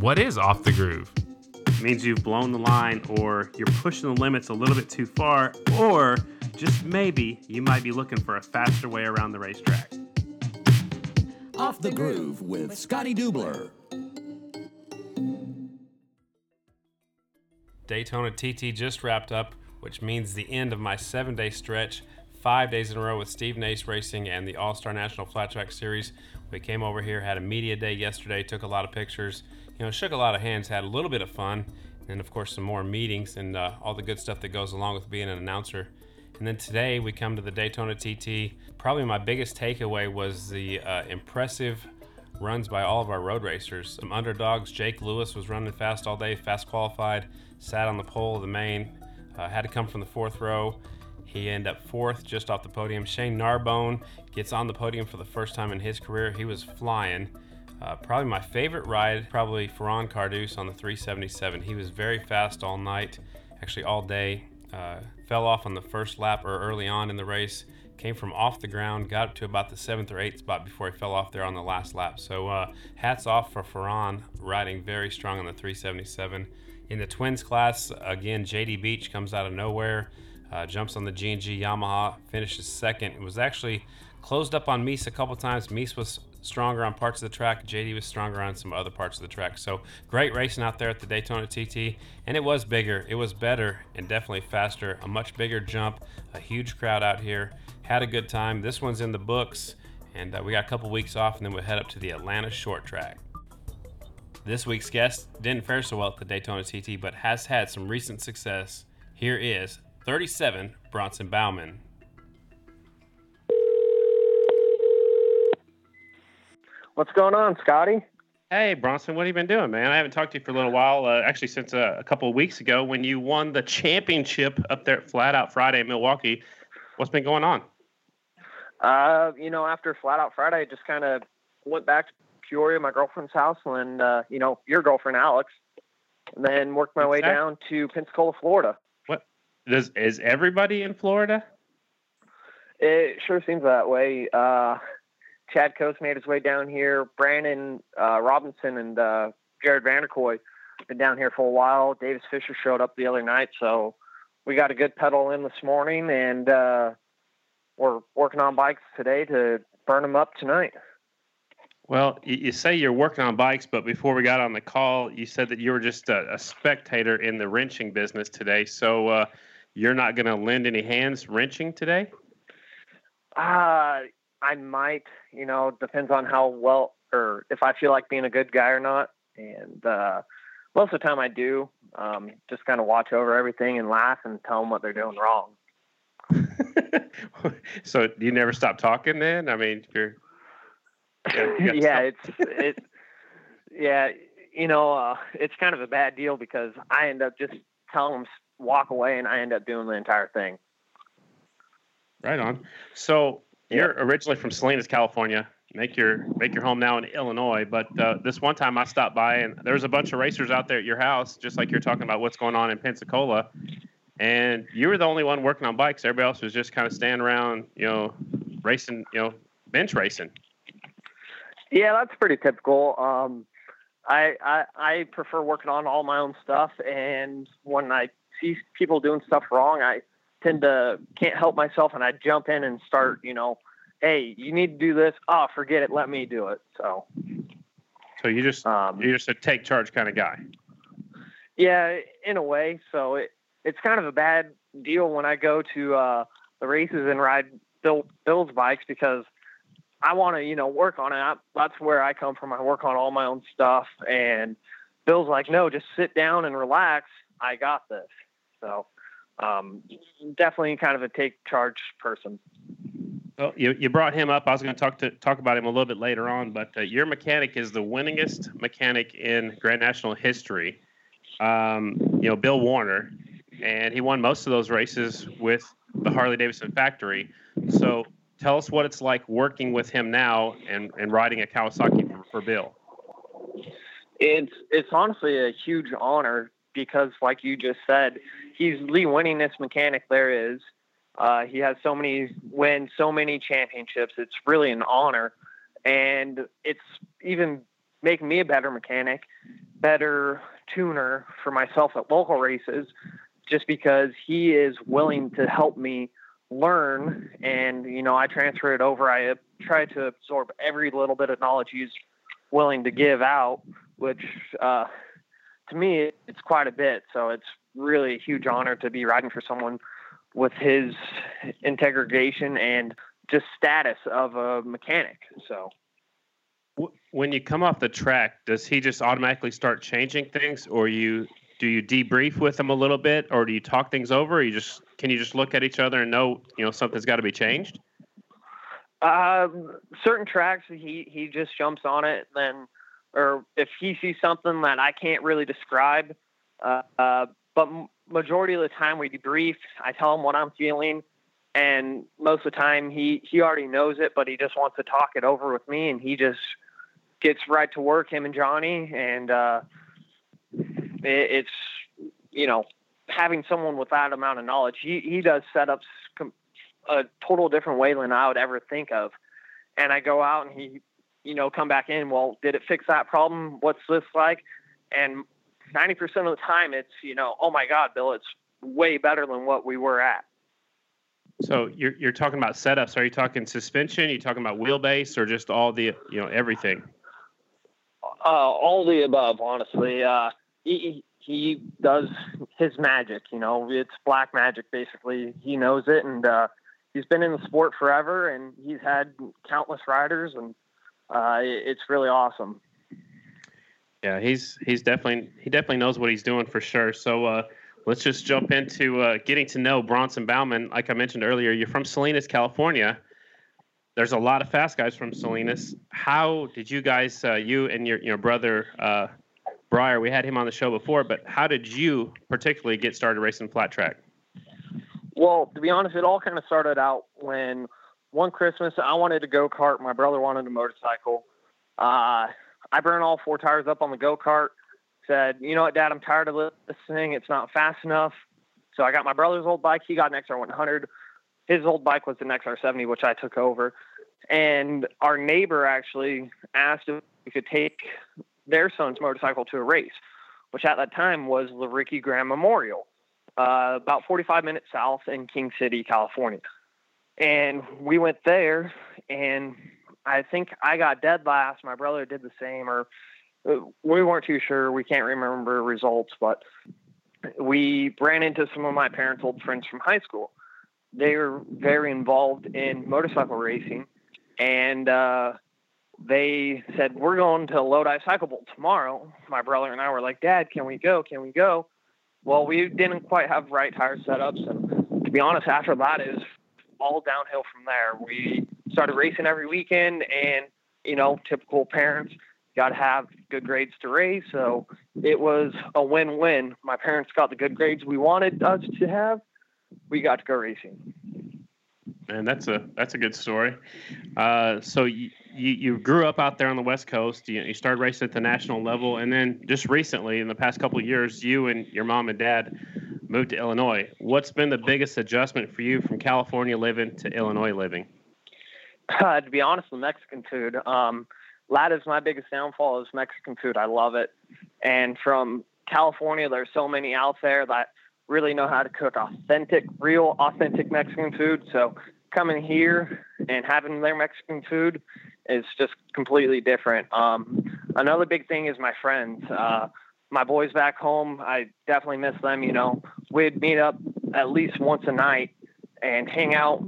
What is off the groove? It means you've blown the line or you're pushing the limits a little bit too far, or just maybe you might be looking for a faster way around the racetrack. Off the Groove with Scotty Dubler. Daytona TT just wrapped up, which means the end of my seven day stretch, five days in a row with Steve Nace Racing and the All Star National Flat Track Series. We came over here, had a media day yesterday, took a lot of pictures, you know, shook a lot of hands, had a little bit of fun, and of course, some more meetings and uh, all the good stuff that goes along with being an announcer. And then today we come to the Daytona TT. Probably my biggest takeaway was the uh, impressive runs by all of our road racers. Some underdogs. Jake Lewis was running fast all day, fast qualified, sat on the pole of the main, uh, had to come from the fourth row. He ended up fourth just off the podium. Shane Narbonne gets on the podium for the first time in his career. He was flying. Uh, probably my favorite ride, probably Ferran Cardus on the 377. He was very fast all night, actually all day. Uh, fell off on the first lap or early on in the race. Came from off the ground, got up to about the seventh or eighth spot before he fell off there on the last lap. So uh, hats off for Ferran, riding very strong on the 377. In the twins class, again, JD Beach comes out of nowhere, uh, jumps on the G&G Yamaha, finishes second. It was actually closed up on Mees a couple times. Mees was stronger on parts of the track. JD was stronger on some other parts of the track. So great racing out there at the Daytona TT. And it was bigger, it was better, and definitely faster. A much bigger jump, a huge crowd out here. Had a good time. This one's in the books. And uh, we got a couple weeks off, and then we'll head up to the Atlanta short track. This week's guest didn't fare so well at the Daytona TT, but has had some recent success. Here is 37 Bronson Bauman. What's going on, Scotty? Hey, Bronson, what have you been doing, man? I haven't talked to you for a little while, uh, actually, since uh, a couple of weeks ago when you won the championship up there at Flat Out Friday in Milwaukee. What's been going on? Uh, you know, after Flat Out Friday, I just kind of went back to Peoria, my girlfriend's house, and, uh, you know, your girlfriend, Allyx, and then worked my way down to Pensacola, Florida. What does is everybody in Florida? It sure seems that way. Uh, Chad Cose made his way down here. Brandon uh, Robinson and uh, Jared Vanderkooi been down here for a while. Davis Fisher showed up the other night, so we got a good pedal in this morning, and uh, we're working on bikes today to burn them up tonight. Well, you, you say you're working on bikes, but before we got on the call, you said that you were just a, a spectator in the wrenching business today. So uh, you're not going to lend any hands wrenching today? Uh, I might, you know, depends on how well or if I feel like being a good guy or not. And uh, most of the time I do. Um, just kind of watch over everything and laugh and tell them what they're doing wrong. so you never stop talking then? I mean, you're. Yeah, you yeah, it's it. Yeah, you know, uh, it's kind of a bad deal because I end up just telling them walk away, and I end up doing the entire thing. Right on. So you're originally from Salinas, California. Make your make your home now in Illinois. But uh, this one time I stopped by and there was a bunch of racers out there at your house, just like you're talking about what's going on in Pensacola. And you were the only one working on bikes. Everybody else was just kind of standing around, you know, racing, you know, bench racing. Yeah, that's pretty typical. Um, I, I I prefer working on all my own stuff, and when I see people doing stuff wrong, I tend to can't help myself, and I jump in and start. You know, hey, you need to do this. Oh, forget it. Let me do it. So, So you just um, you're just a take charge kind of guy. yeah, in a way. So it it's kind of a bad deal when I go to uh, the races and ride Bill Bill's bikes because I want to you know work on it. I, that's where I come from. I work on all my own stuff, and Bill's like, no, just sit down and relax. I got this. So um, definitely kind of a take charge person. Well, you, you brought him up. I was going to talk to talk about him a little bit later on, but uh, your mechanic is the winningest mechanic in Grand National history. Um, you know, Bill Werner, and he won most of those races with the Harley Davidson factory. So, tell us what it's like working with him now and, and riding a Kawasaki for, for Bill. It's it's honestly a huge honor because, like you just said, he's the winningest mechanic there is. Uh, he has so many wins, so many championships. It's really an honor, and it's even making me a better mechanic better tuner for myself at local races just because he is willing to help me learn and you know i transfer it over i try to absorb every little bit of knowledge he's willing to give out which uh, to me it's quite a bit so it's really a huge honor to be riding for someone with his integration and just status of a mechanic so. When you come off the track does he just automatically start changing things or you do you debrief with him a little bit or do you talk things over or you just can you just look at each other and know you know something's got to be changed? Um, certain tracks he he just jumps on it then or if he sees something that i can't really describe uh, uh, but majority of the time we debrief i tell him what i'm feeling and most of the time he he already knows it but he just wants to talk it over with me and he just gets right to work him and johnny and uh it's you know having someone with that amount of knowledge. He he does setups a total different way than I would ever think of. And I go out and he you know come back in. Well, did it fix that problem? What's this like? And ninety percent of the time, it's you know, oh my God, Bill, it's way better than what we were at. So you're you're talking about setups. Are you talking suspension? Are you talking about wheelbase, or just all the you know everything? Uh, all the above, honestly. Uh, he, he does his magic. You know, it's black magic basically. He knows it, and uh, he's been in the sport forever, and he's had countless riders, and uh, it's really awesome. Yeah, he's he's definitely he definitely knows what he's doing for sure. So uh, let's just jump into uh, getting to know Bronson Bauman. Like I mentioned earlier, you're from Salinas, California. There's a lot of fast guys from Salinas. How did you guys, uh, you and your your brother, uh, Briar, we had him on the show before, but how did you particularly get started racing flat track? Well, to be honest, it all kind of started out when one Christmas I wanted a go kart. My brother wanted a motorcycle. Uh, I burned all four tires up on the go kart. Said, you know what, Dad, I'm tired of this thing. It's not fast enough. So I got my brother's old bike. He got an XR100. His old bike was an XR70, which I took over. And our neighbor actually asked if we could take their son's motorcycle to a race, which at that time was the Ricky Graham Memorial, uh, about 45 minutes south in King City, California. And we went there, and I think I got dead last. My brother did the same, or uh, we weren't too sure. We can't remember results, but we ran into some of my parents' old friends from high school. They were very involved in motorcycle racing, and uh, they said, We're going to Lodi Cycle Bowl tomorrow. My brother and I were like, Dad, can we go? Can we go? Well, we didn't quite have right tire setups. And to be honest, after that, is all downhill from there. We started racing every weekend, and, you know, typical parents got to have good grades to race. So it was a win win. My parents got the good grades we wanted us to have. We got to go racing. Man, that's a that's a good story. Uh, so you, you, you grew up out there on the West Coast. You, you started racing at the national level, and then just recently, in the past couple years, you and your mom and dad moved to Illinois. What's been the biggest adjustment for you from California living to Illinois living? Uh, to be honest, the Mexican food. Um, that is my biggest downfall is Mexican food. I love it, and from California, there's so many out there that really know how to cook authentic, real authentic Mexican food. So coming here and having their Mexican food is just completely different. Um, another big thing is my friends. Uh, my boys back home, I definitely miss them. You know, we'd meet up at least once a night and hang out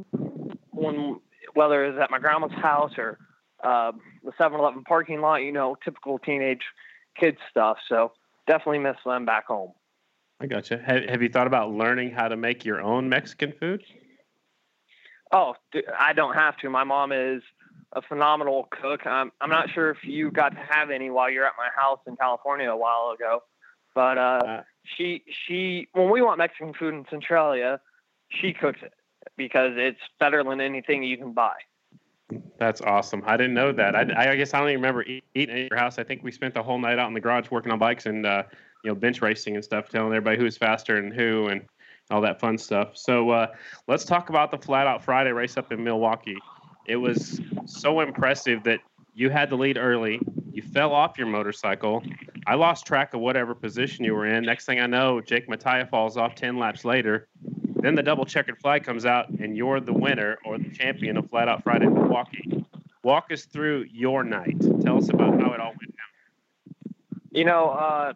when whether it's at my grandma's house or uh, the 7-Eleven parking lot. You know, typical teenage kid stuff. So definitely miss them back home. I gotcha. Have, have you thought about learning how to make your own Mexican food? Oh, I don't have to. My mom is a phenomenal cook. I'm I'm not sure if you got to have any while you're at my house in California a while ago, but uh, uh, she she when we want Mexican food in Centralia, she cooks it because it's better than anything you can buy. That's awesome. I didn't know that. I, I guess I don't even remember eating at your house. I think we spent the whole night out in the garage working on bikes and uh, you know bench racing and stuff, telling everybody who's faster and who and all that fun stuff. So uh, let's talk about the Flat Out Friday race up in Milwaukee. It was so impressive that you had the lead early. You fell off your motorcycle. I lost track of whatever position you were in. Next thing I know, Jake Mattia falls off 10 laps later. Then the double checkered flag comes out, and you're the winner or the champion of Flat Out Friday Milwaukee. Walk us through your night. Tell us about how it all went down. You know, uh,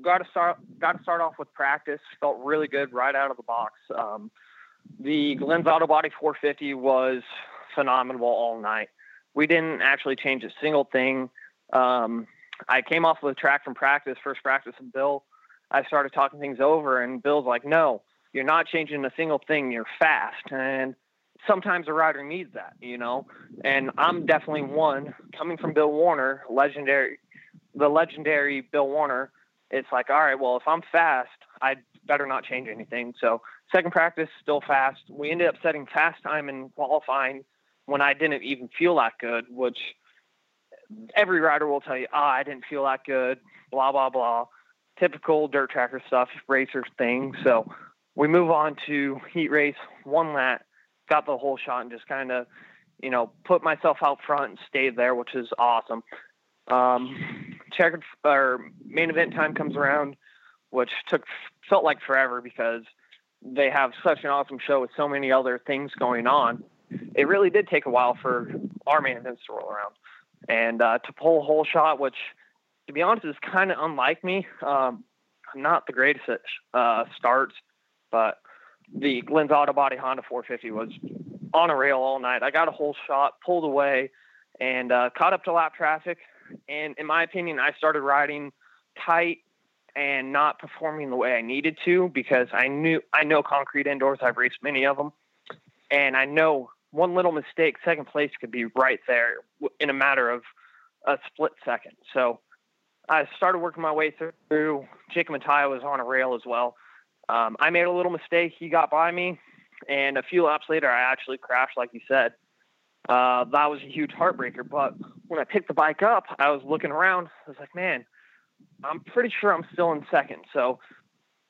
got to start got to start off with practice. Felt really good right out of the box. Um, the Glenn's Auto Body 450 was phenomenal all night. We didn't actually change a single thing. Um, I came off the track from practice, first practice with Bill. I started talking things over, and Bill's like, "No, you're not changing a single thing. You're fast." And sometimes a rider needs that, you know. And I'm definitely one coming from Bill Werner, legendary, the legendary Bill Werner. It's like, all right, well, if I'm fast, I better not change anything. So second practice, still fast. We ended up setting fast time in qualifying when I didn't even feel that good, which every rider will tell you, ah, oh, I didn't feel that good, blah, blah, blah. Typical dirt tracker stuff, racer thing. So we move on to heat race, one lap, got the whole shot and just kind of, you know, put myself out front and stayed there, which is awesome. Um, checkered or main event time comes around, which took felt like forever because they have such an awesome show with so many other things going on. It really did take a while for our main events to roll around and uh, to pull a whole shot, which to be honest is kind of unlike me. Um, I'm not the greatest at uh, starts, but the Glenn's Auto Body Honda 450 was on a rail all night. I got a whole shot, pulled away, and uh, caught up to lap traffic. And in my opinion, I started riding tight and not performing the way I needed to because I knew I know concrete indoors. I've raced many of them, and I know one little mistake, second place could be right there in a matter of a split second. So I started working my way through. Jacob Mattia was on a rail as well. Um, I made a little mistake. He got by me, and a few laps later, I actually crashed, like you said. Uh, that was a huge heartbreaker. But when I picked the bike up, I was looking around. I was like, man, I'm pretty sure I'm still in second. So,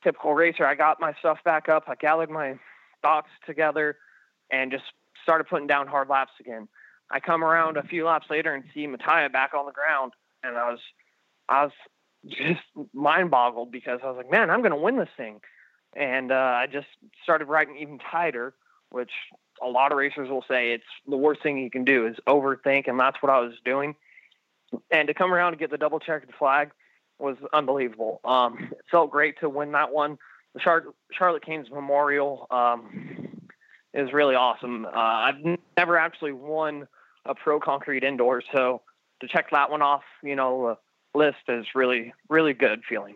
typical racer, I got my stuff back up. I gathered my thoughts together and just started putting down hard laps again. I come around a few laps later and see Mattia back on the ground, and I was, I was just mind boggled because I was like, man, I'm going to win this thing. And uh, I just started riding even tighter, which a lot of racers will say it's the worst thing you can do is overthink, and that's what I was doing. And to come around and get the double checkered flag was unbelievable. Um, it felt great to win that one. The Char- Charlotte Canes Memorial um, is really awesome. Uh, I've never actually won a pro concrete indoor, so to check that one off, you know, list is really really good feeling.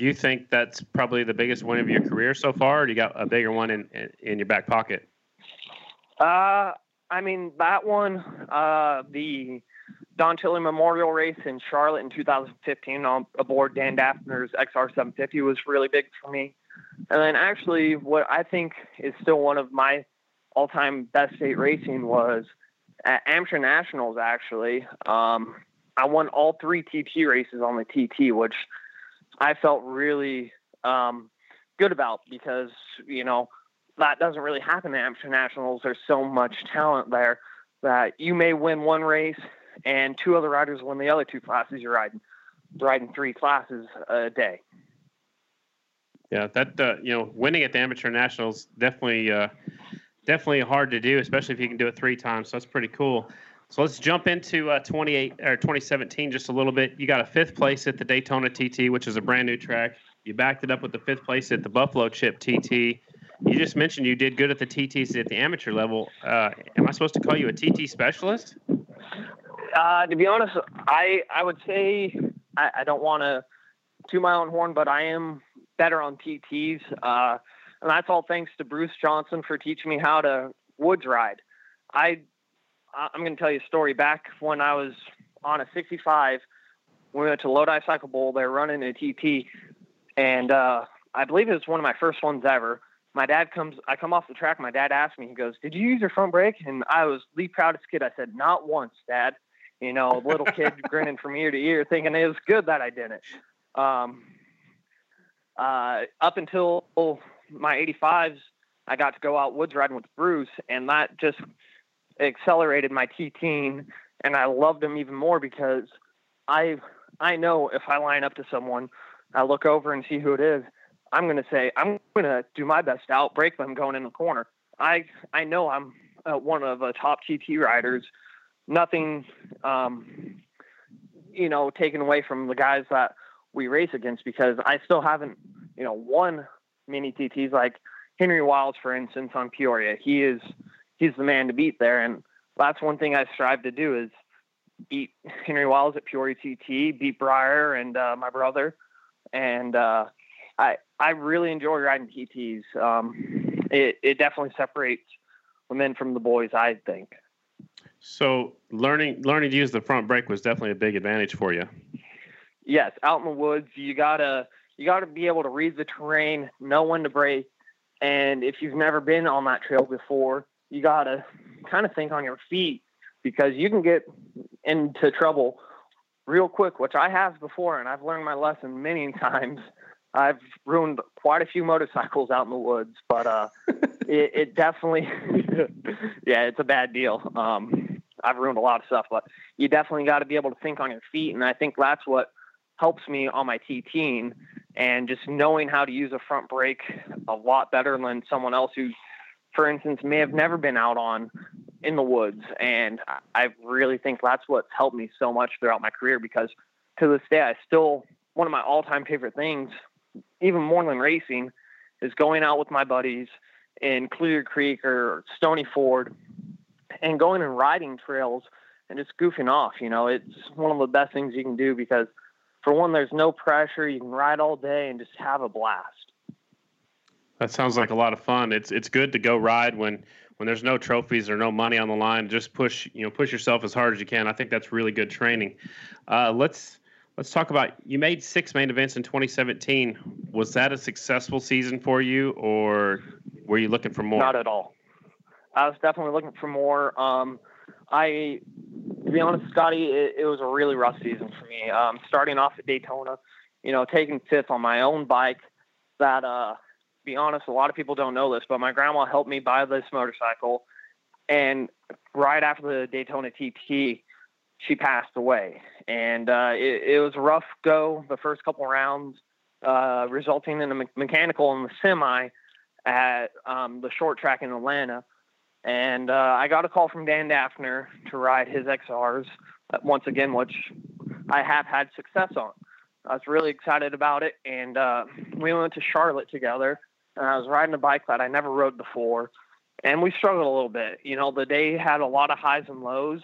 Do you think that's probably the biggest win of your career so far, or do you got a bigger one in in your back pocket? Uh, I mean that one, uh, the Don Tilley Memorial Race in Charlotte in 2015 on aboard Dan Daffner's XR750 was really big for me. And then actually, what I think is still one of my all-time best state racing was at Amateur Nationals. Actually, um, I won all three TT races on the TT, which I felt really um, good about because you know that doesn't really happen at Amateur Nationals. There's so much talent there that you may win one race and two other riders win the other two classes you're riding riding three classes a day. Yeah, that uh, you know, winning at the amateur nationals definitely uh, definitely hard to do, especially if you can do it three times. So that's pretty cool. So let's jump into uh, 28 or 2017 just a little bit. You got a fifth place at the Daytona TT, which is a brand new track. You backed it up with the fifth place at the Buffalo Chip TT. You just mentioned you did good at the TTs at the amateur level. Uh, am I supposed to call you a TT specialist? Uh, to be honest, I I would say I, I don't want to to my own horn, but I am better on TTs. Uh, and that's all thanks to Bruce Johnson for teaching me how to woods ride. I, I'm going to tell you a story. Back when I was on a 65, we went to Lodi Cycle Bowl. They're running a TT, and uh, I believe it was one of my first ones ever. My dad comes, I come off the track. My dad asked me, he goes, "Did you use your front brake?" And I was the proudest kid. I said, "Not once, Dad." You know, little kid grinning from ear to ear, thinking it was good that I didn't. Um, uh, up until my 85s, I got to go out woods riding with Bruce, and that just accelerated my T team. And I loved him even more because I I know if I line up to someone, I look over and see who it is, I'm going to say, I'm going to do my best to outbreak them going in the corner. I, I know I'm uh, one of the top TT riders. Nothing, um, you know, taken away from the guys that we race against because I still haven't, you know, won many TTs like Henry Wiles, for instance, on Peoria. He is, he's the man to beat there. And that's one thing I strive to do is beat Henry Wiles at Peoria TT, beat Briar and uh, my brother. And, uh, I, I really enjoy riding TTs. Um, it, it definitely separates the men from the boys, I think. So learning learning to use the front brake was definitely a big advantage for you. Yes, out in the woods, you gotta you gotta be able to read the terrain, know when to brake, and if you've never been on that trail before, you gotta kind of think on your feet because you can get into trouble real quick, which I have before, and I've learned my lesson many times. I've ruined quite a few motorcycles out in the woods, but uh, it, it, definitely, yeah, it's a bad deal. Um, I've ruined a lot of stuff, but you definitely got to be able to think on your feet, and I think that's what helps me on my TT and just knowing how to use a front brake a lot better than someone else who, for instance, may have never been out on in the woods. And I really think that's what's helped me so much throughout my career because to this day, I still, one of my all time favorite things even more than racing, is going out with my buddies in Clear Creek or Stony Ford and going and riding trails and just goofing off. You know, it's one of the best things you can do because, for one, there's no pressure. You can ride all day and just have a blast. That sounds like a lot of fun. It's it's good to go ride when when there's no trophies or no money on the line. Just push you know push yourself as hard as you can. I think that's really good training. Uh, let's Let's talk about you made six main events in 2017. Was that a successful season for you, or were you looking for more? Not at all. I was definitely looking for more. Um, I, to be honest, Scotty, it, it, was a really rough season for me. Um, starting off at Daytona, you know, taking fifth on my own bike. That, uh, be honest, a lot of people don't know this, but my grandma helped me buy this motorcycle, and right after the Daytona TT, she passed away, and uh, it, it, was a rough go the first couple rounds, uh, resulting in a me- mechanical in the semi at um, the short track in Atlanta. And uh, I got a call from Dan Daffner to ride his XRs once again, which I have had success on. I was really excited about it, and uh, we went to Charlotte together. And I was riding a bike that I never rode before, and we struggled a little bit. You know, the day had a lot of highs and lows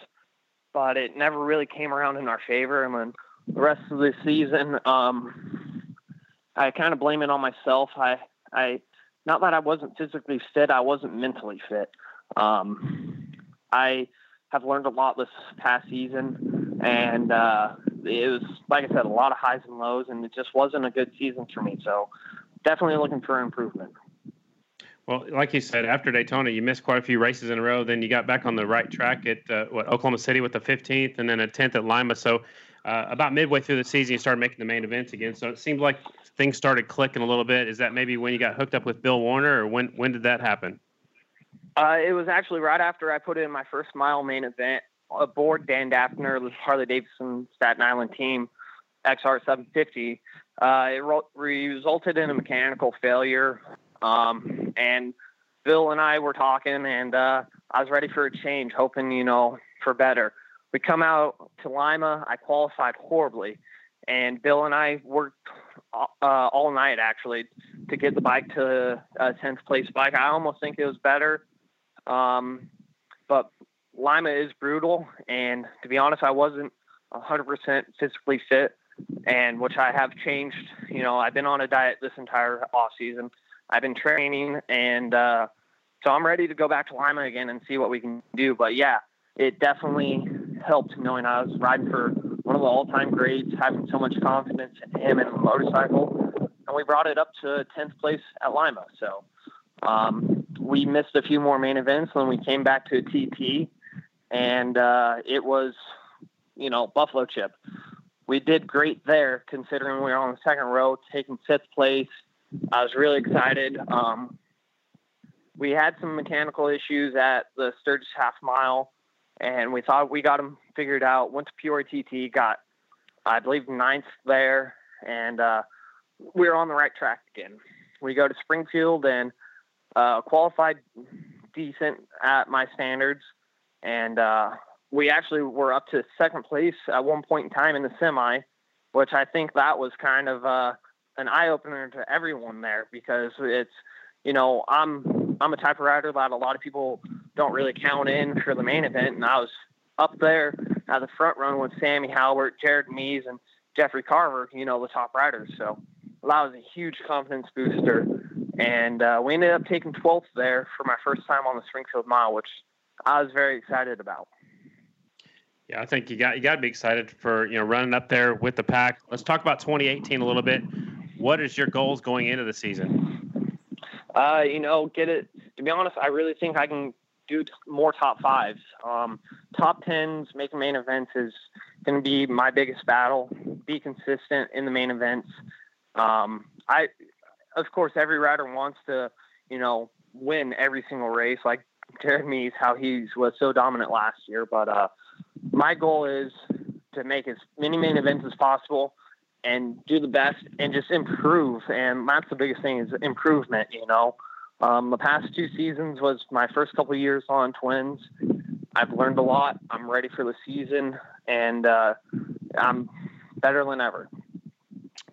but it never really came around in our favor. And then the rest of the season, um, I kind of blame it on myself. I, I, not that I wasn't physically fit, I wasn't mentally fit. Um, I have learned a lot this past season, and uh, it was, like I said, a lot of highs and lows, and it just wasn't a good season for me. So, definitely looking for improvement. Well, like you said, after Daytona, you missed quite a few races in a row. Then you got back on the right track at uh, what Oklahoma City with the 15th, and then a 10th at Lima. So uh, about midway through the season, you started making the main events again. So it seemed like things started clicking a little bit. Is that maybe when you got hooked up with Bill Werner, or when when did that happen? Uh, it was actually right after I put in my first mile main event aboard Dan Daffner, the Harley Davidson Staten Island team, XR 750. Uh, it re- resulted in a mechanical failure um, and Bill and I were talking, and uh, I was ready for a change, hoping, you know, for better. We come out to Lima. I qualified horribly, and Bill and I worked uh, all night actually to get the bike to a 10th place bike. I almost think it was better, um, but Lima is brutal, and to be honest, I wasn't 100% physically fit, and which I have changed. You know, I've been on a diet this entire off season I've been training, and uh, so I'm ready to go back to Lima again and see what we can do. But yeah, it definitely helped knowing I was riding for one of the all-time greats, having so much confidence in him and the motorcycle, and we brought it up to 10th place at Lima. So um, we missed a few more main events, when we came back to a TT, and uh, it was, you know, Buffalo Chip. We did great there, considering we were on the second row, taking fifth place I was really excited. Um, we had some mechanical issues at the Sturgis half mile, and we thought we got them figured out. Went to Peoria TT, got I believe ninth there, and uh, we were on the right track again. We go to Springfield and uh, qualified decent at my standards, and uh, we actually were up to second place at one point in time in the semi, which I think that was kind of uh, an eye opener to everyone there because it's you know I'm I'm a type of rider that a lot of people don't really count in for the main event, and I was up there at the front run with Sammy Halbert, Jared Mees, and Jeffrey Carver, you know, the top riders. So that was a huge confidence booster. And uh, we ended up taking 12th there for my first time on the Springfield Mile, which I was very excited about. Yeah, I think you got you got to be excited for you know running up there with the pack. Let's talk about 2018 a little bit. What is your goals going into the season? Uh, you know, get it. To be honest, I really think I can do t- more top fives. Um, top tens, making main events is going to be my biggest battle. Be consistent in the main events. Um, I, of course, every rider wants to, you know, win every single race. Like Jared Mees, how he was so dominant last year. But uh, my goal is to make as many main events as possible and do the best and just improve. And that's the biggest thing is improvement. You know, um, the past two seasons was my first couple years on Twins. I've learned a lot. I'm ready for the season, and uh, I'm better than ever.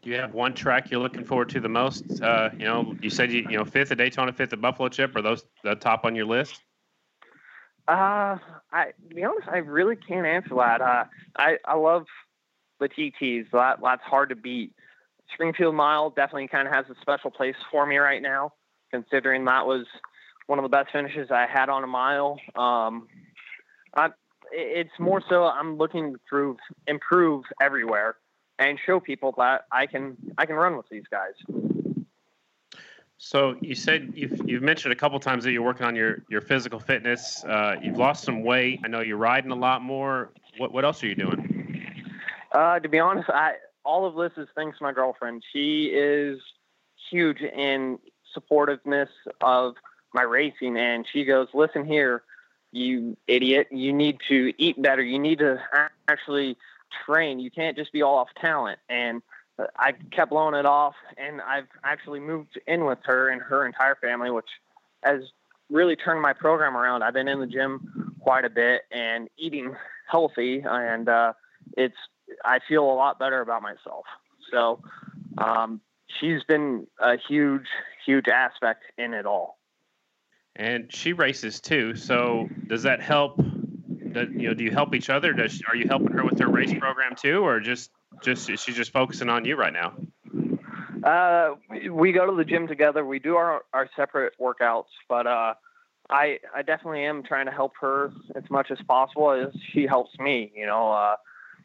Do you have one track you're looking forward to the most? Uh, you know, you said you you know fifth at Daytona, fifth at Buffalo Chip. Are those the top on your list? Uh, I to be honest, I really can't answer that. Uh, I I love the TTs. That that's hard to beat. Springfield Mile definitely kind of has a special place for me right now considering that was one of the best finishes I had on a mile. Um, I, it's more so I'm looking to improve everywhere and show people that I can I can run with these guys. So you said you've, you've mentioned a couple times that you're working on your, your physical fitness. Uh, you've lost some weight. I know you're riding a lot more. What what else are you doing? Uh, to be honest, I all of this is thanks to my girlfriend. She is huge in supportiveness of my racing. And she goes, listen here, you idiot, you need to eat better. You need to actually train. You can't just be all off talent. And I kept blowing it off, and I've actually moved in with her and her entire family, which has really turned my program around. I've been in the gym quite a bit and eating healthy, and uh, it's I feel a lot better about myself. So um, she's been a huge, huge aspect in it all. And she races too. So does that help? Does, you know, do you help each other? Does are you helping her with her race program too, or just just is she just focusing on you right now? Uh, we go to the gym together. We do our, our separate workouts, but uh, I I definitely am trying to help her as much as possible as she helps me. You know, uh,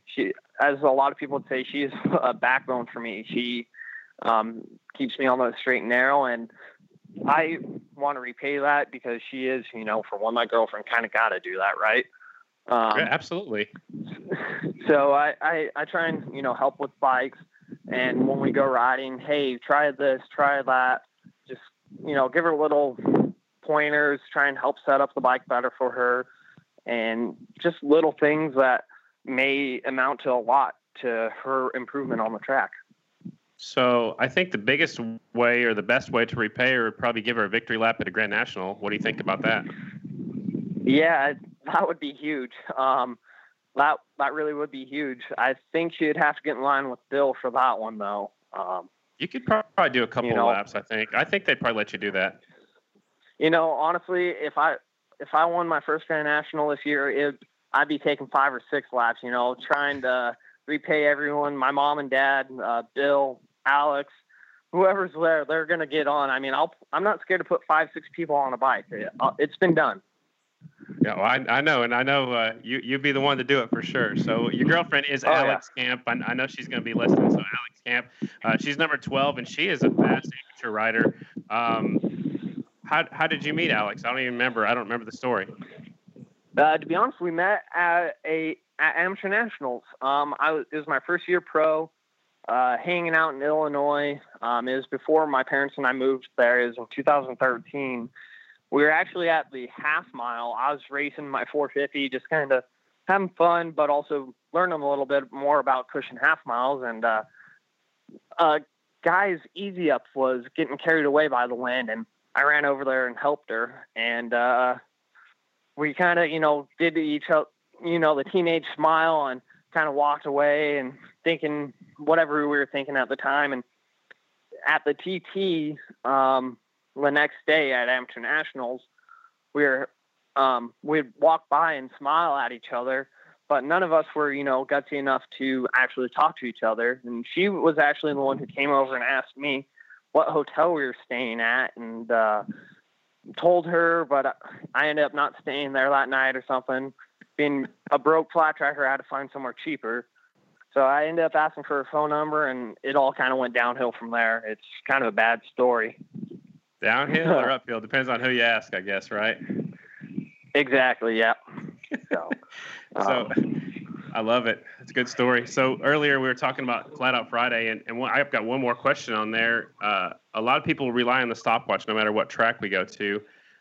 she as a lot of people say, she's a backbone for me. She um, keeps me on the straight and narrow. And I want to repay that because she is, you know, for one, my girlfriend kind of got to do that, right? Um, yeah, absolutely. So I, I, I try and, you know, help with bikes. And when we go riding, hey, try this, try that. Just, you know, give her little pointers, try and help set up the bike better for her. And just little things that may amount to a lot to her improvement on the track. So I think the biggest way or the best way to repay her would probably give her a victory lap at a Grand National. What do you think about that? Yeah, that would be huge. Um, that that really would be huge. I think she'd have to get in line with Bill for that one, though. Um, you could probably do a couple you know, of laps. I think. I think they'd probably let you do that. You know, honestly, if I if I won my first Grand National this year, it, I'd be taking five or six laps. You know, trying to repay everyone, my mom and dad, uh, Bill, Allyx, whoever's there, they're going to get on. I mean, I'll, I'm not scared to put five, six people on a bike. Uh, it's been done. Yeah, well, I, I know, and I know uh, you you'd be the one to do it for sure. So your girlfriend is oh, Allyx yeah. Camp. I, I, know she's going to be listening. So Allyx Camp, uh, she's number twelve, and she is a fast amateur rider. Um, how how did you meet Allyx? I don't even remember. I don't remember the story. Uh, to be honest, we met at a at amateur nationals. Um, I was, it was my first year pro uh, hanging out in Illinois. Um, it was before my parents and I moved there. It was in 2013. We were actually at the half mile. I was racing my 450, just kind of having fun, but also learning a little bit more about cushion half miles. And uh, uh, guy's easy up was getting carried away by the wind, and I ran over there and helped her. And uh, we kind of, you know, did each other, you know, the teenage smile and kind of walked away and thinking whatever we were thinking at the time. And at the TT um, the next day at Amateur Nationals, we were um, we'd walk by and smile at each other, but none of us were, you know, gutsy enough to actually talk to each other. And she was actually the one who came over and asked me what hotel we were staying at, and uh, told her, but I ended up not staying there that night or something. Being a broke flat tracker, I had to find somewhere cheaper. So I ended up asking for her phone number, and it all kind of went downhill from there. It's kind of a bad story. Downhill or uphill depends on who you ask, I guess, right? Exactly. Yeah. So, so um, I love it. It's a good story. So earlier we were talking about Flat Out Friday, and, and one, I've got one more question on there. Uh, a lot of people rely on the stopwatch no matter what track we go to.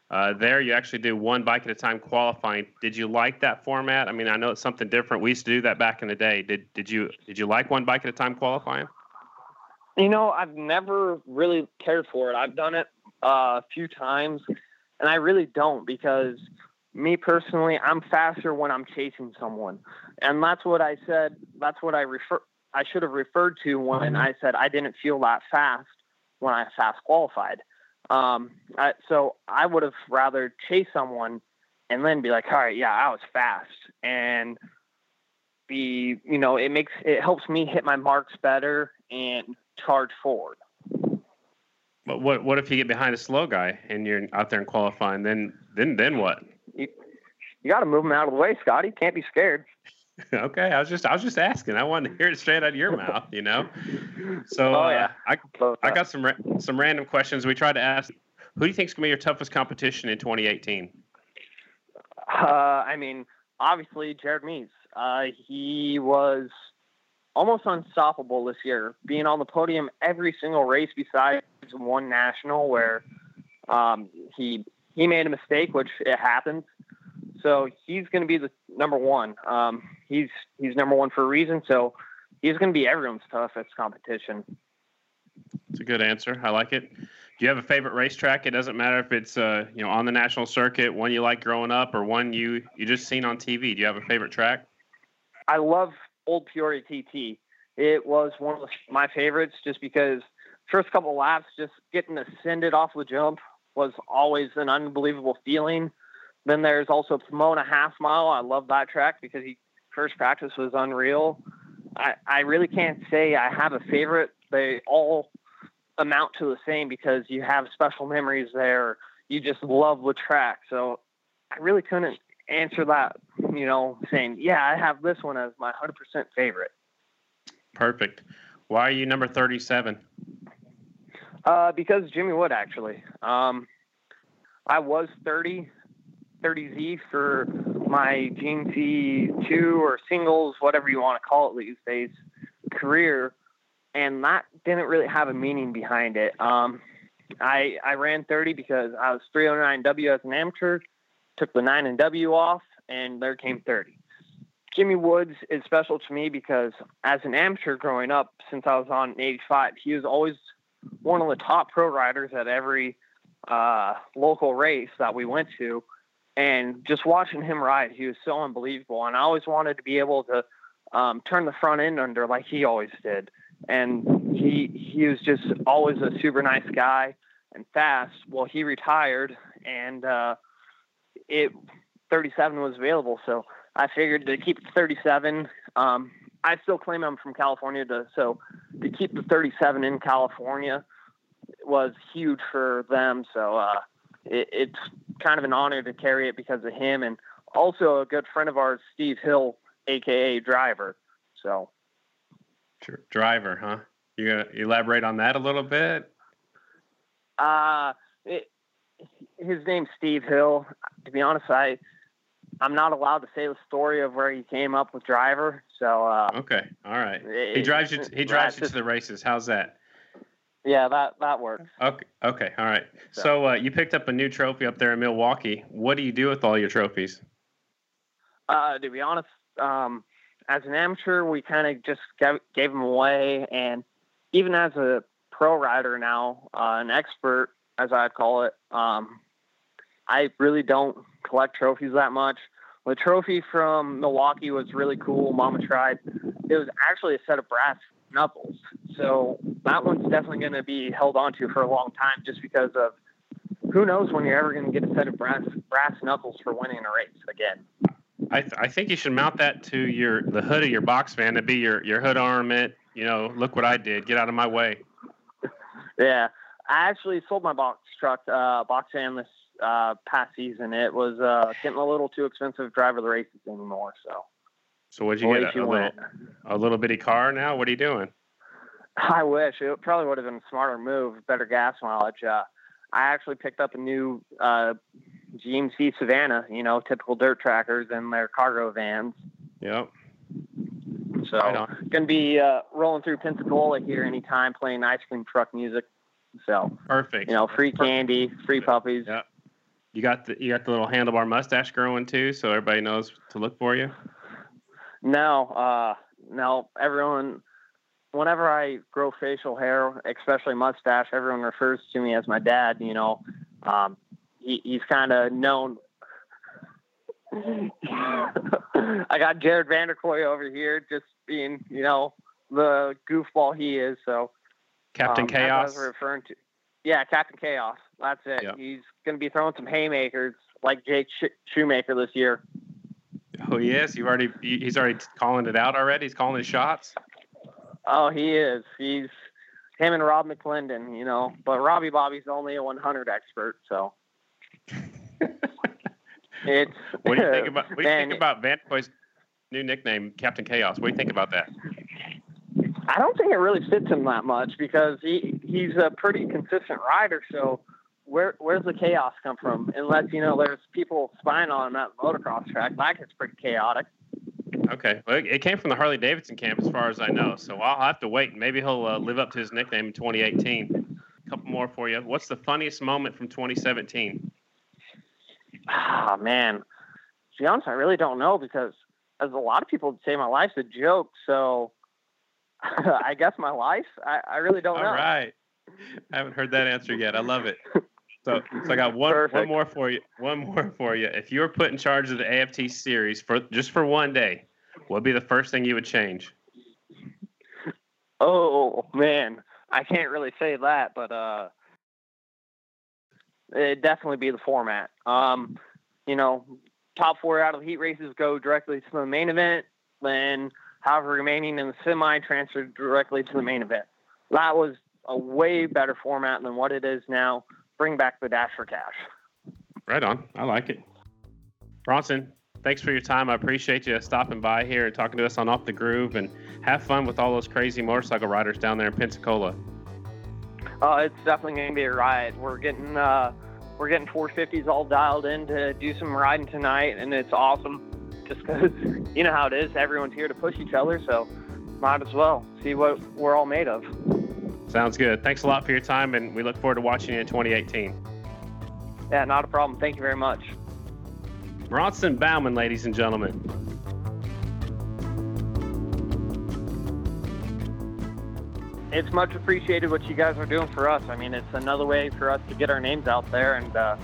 Uh, there, you actually do one bike at a time qualifying. Did you like that format? I mean, I know it's something different. We used to do that back in the day. Did did you did you like one bike at a time qualifying? You know, I've never really cared for it. I've done it uh, a few times, and I really don't because me personally, I'm faster when I'm chasing someone, and that's what I said. That's what I refer. I should have referred to when I said I didn't feel that fast when I fast qualified. Um, I, so I would have rather chase someone and then be like, all right, yeah, I was fast and be, you know, it makes, it helps me hit my marks better and charge forward. But what what if you get behind a slow guy and you're out there and qualifying? Then then then what? You, you got to move him out of the way, Scotty. Can't be scared. okay, I was just I was just asking. I wanted to hear it straight out of your mouth, you know. So Oh, uh, yeah. I I got some some random questions. We tried to ask. Who do you think is going to be your toughest competition in 2018? Uh, I mean, obviously Jared Mees. Uh, he was almost unstoppable this year, being on the podium every single race besides one national where um, he he made a mistake, which it happens. So he's going to be the number one. Um, he's he's number one for a reason. So he's going to be everyone's toughest competition. It's a good answer. I like it. Do you have a favorite racetrack? It doesn't matter if it's uh, you know on the national circuit, one you like growing up, or one you you just seen on TV. Do you have a favorite track? I love Old Peoria TT. It was one of my favorites just because first couple laps, just getting ascended off the jump was always an unbelievable feeling. Then there's also Pomona Half Mile. I love that track because he first practice was unreal. I, I really can't say I have a favorite. They all amount to the same because you have special memories there. You just love the track. So I really couldn't answer that, you know, saying, yeah, I have this one as my 100% favorite. Perfect. Why are you number 37? Uh, because Jimmy Wood, actually. Um, I was 30, 30Z for my GNC2 or singles, whatever you want to call it these days, career. And that didn't really have a meaning behind it. Um, I, I ran 30 because I was 309W as an amateur, took the 9 and W off, and there came 30. Jimmy Woods is special to me because as an amateur growing up, since I was on 85, he was always one of the top pro riders at every uh, local race that we went to. And just watching him ride, he was so unbelievable. And I always wanted to be able to um, turn the front end under like he always did. And he he was just always a super nice guy and fast. Well, he retired, and uh, it 37 was available, so I figured to keep the 37. Um, I still claim I'm from California, to, so to keep the 37 in California was huge for them. So uh, it, it's kind of an honor to carry it because of him, and also a good friend of ours, Steve Hill, aka Driver. So Driver, huh? You gonna elaborate on that a little bit? uh, it, his name's Steve Hill. To be honest, I I'm not allowed to say the story of where he came up with Driver. So uh, Okay, all right. it- He drives you. He drives you to the races. How's that? Yeah, that that works. Okay. Okay. All right. So- So uh, you picked up a new trophy up there in Milwaukee. What do you do with all your trophies? Uh, to be honest, um, as an amateur, we kind of just gave, gave them away, and even as a pro rider now, uh, an expert, as I'd call it, um, I really don't collect trophies that much. The trophy from Milwaukee was really cool. Mama tried. It was actually a set of brass knuckles. So that one's definitely going to be held onto for a long time just because of who knows when you're ever going to get a set of brass, brass knuckles for winning a race again. I, th- I think you should mount that to your the hood of your box fan to be your, your hood ornament. You know, look what I did. Get out of my way. yeah, I actually sold my box truck, uh, box fan this uh, past season. It was uh, getting a little too expensive to drive the races anymore. So, so what'd you get? A, a, little, a little bitty car now? What are you doing? I wish it probably would have been a smarter move, better gas mileage. Uh, I actually picked up a new uh, GMC Savana, you know, typical dirt trackers and their cargo vans. Yep. So, right going to be uh, rolling through Pensacola here anytime, playing ice cream truck music. So perfect. You know, free perfect. candy, free puppies. Yep. You got the you got the little handlebar mustache growing too, so everybody knows to look for you. No, uh, no. Everyone, whenever I grow facial hair, especially mustache, everyone refers to me as my dad. You know, um, he, he's kind of known. I got Jared Vanderkooi over here, just being, you know, the goofball he is. So, Captain um, Chaos. Referring to. Yeah, Captain Chaos. That's it. Yep. He's going to be throwing some haymakers like Jake Shoemaker this year. Oh yes, you've already he's already calling it out already. He's calling his shots. Oh, he is. He's him and Rob McClendon, you know. But Robbie Bobby's only a 100 expert, so it's. What do you think about? What do you think about Vantboy's new nickname, Captain Chaos? What do you think about that? I don't think it really fits him that much because he he's a pretty consistent rider. So where where's the chaos come from? Unless you know there's people spying on him at the motocross track, that gets pretty chaotic. Okay, well, it came from the Harley Davidson camp, as far as I know. So I'll have to wait. Maybe he'll uh, live up to his nickname in 2018. A couple more for you. What's the funniest moment from 2017? Ah man, to be honest, I really don't know because as a lot of people say, my life's a joke. So I guess my life. I, I really don't All know. All right. I haven't heard that answer yet. I love it. So, so I got one one more for you. One more for you. If you were put in charge of the AFT series for just for one day, what would be the first thing you would change? Oh man, I can't really say that, but uh, it'd definitely be the format. Um, you know, top four out of the heat races go directly to the main event, then however remaining in the semi transferred directly to the main event. That was a way better format than what it is now. Bring back the dash for cash. Right on. I like it. Bronson, thanks for your time. I appreciate you stopping by here and talking to us on Off the Groove and have fun with all those crazy motorcycle riders down there in Pensacola. Uh, it's definitely going to be a ride. We're getting uh, we're getting 450s all dialed in to do some riding tonight, and it's awesome. Just because you know how it is, everyone's here to push each other, so might as well see what we're all made of. Sounds good. Thanks a lot for your time, and we look forward to watching you in 2018. Yeah, not a problem. Thank you very much. Bronson Bauman, ladies and gentlemen. It's much appreciated what you guys are doing for us. I mean, it's another way for us to get our names out there, and uh,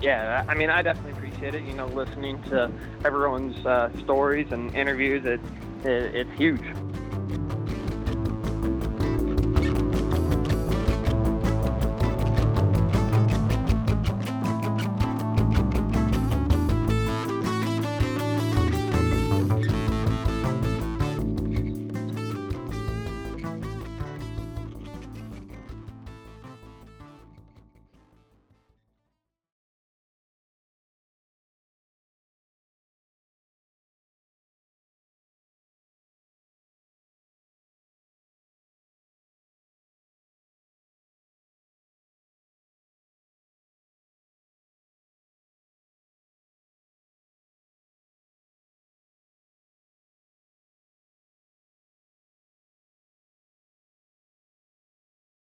yeah, I mean, I definitely appreciate it. You know, listening to everyone's uh, stories and interviews, it, it, it's huge.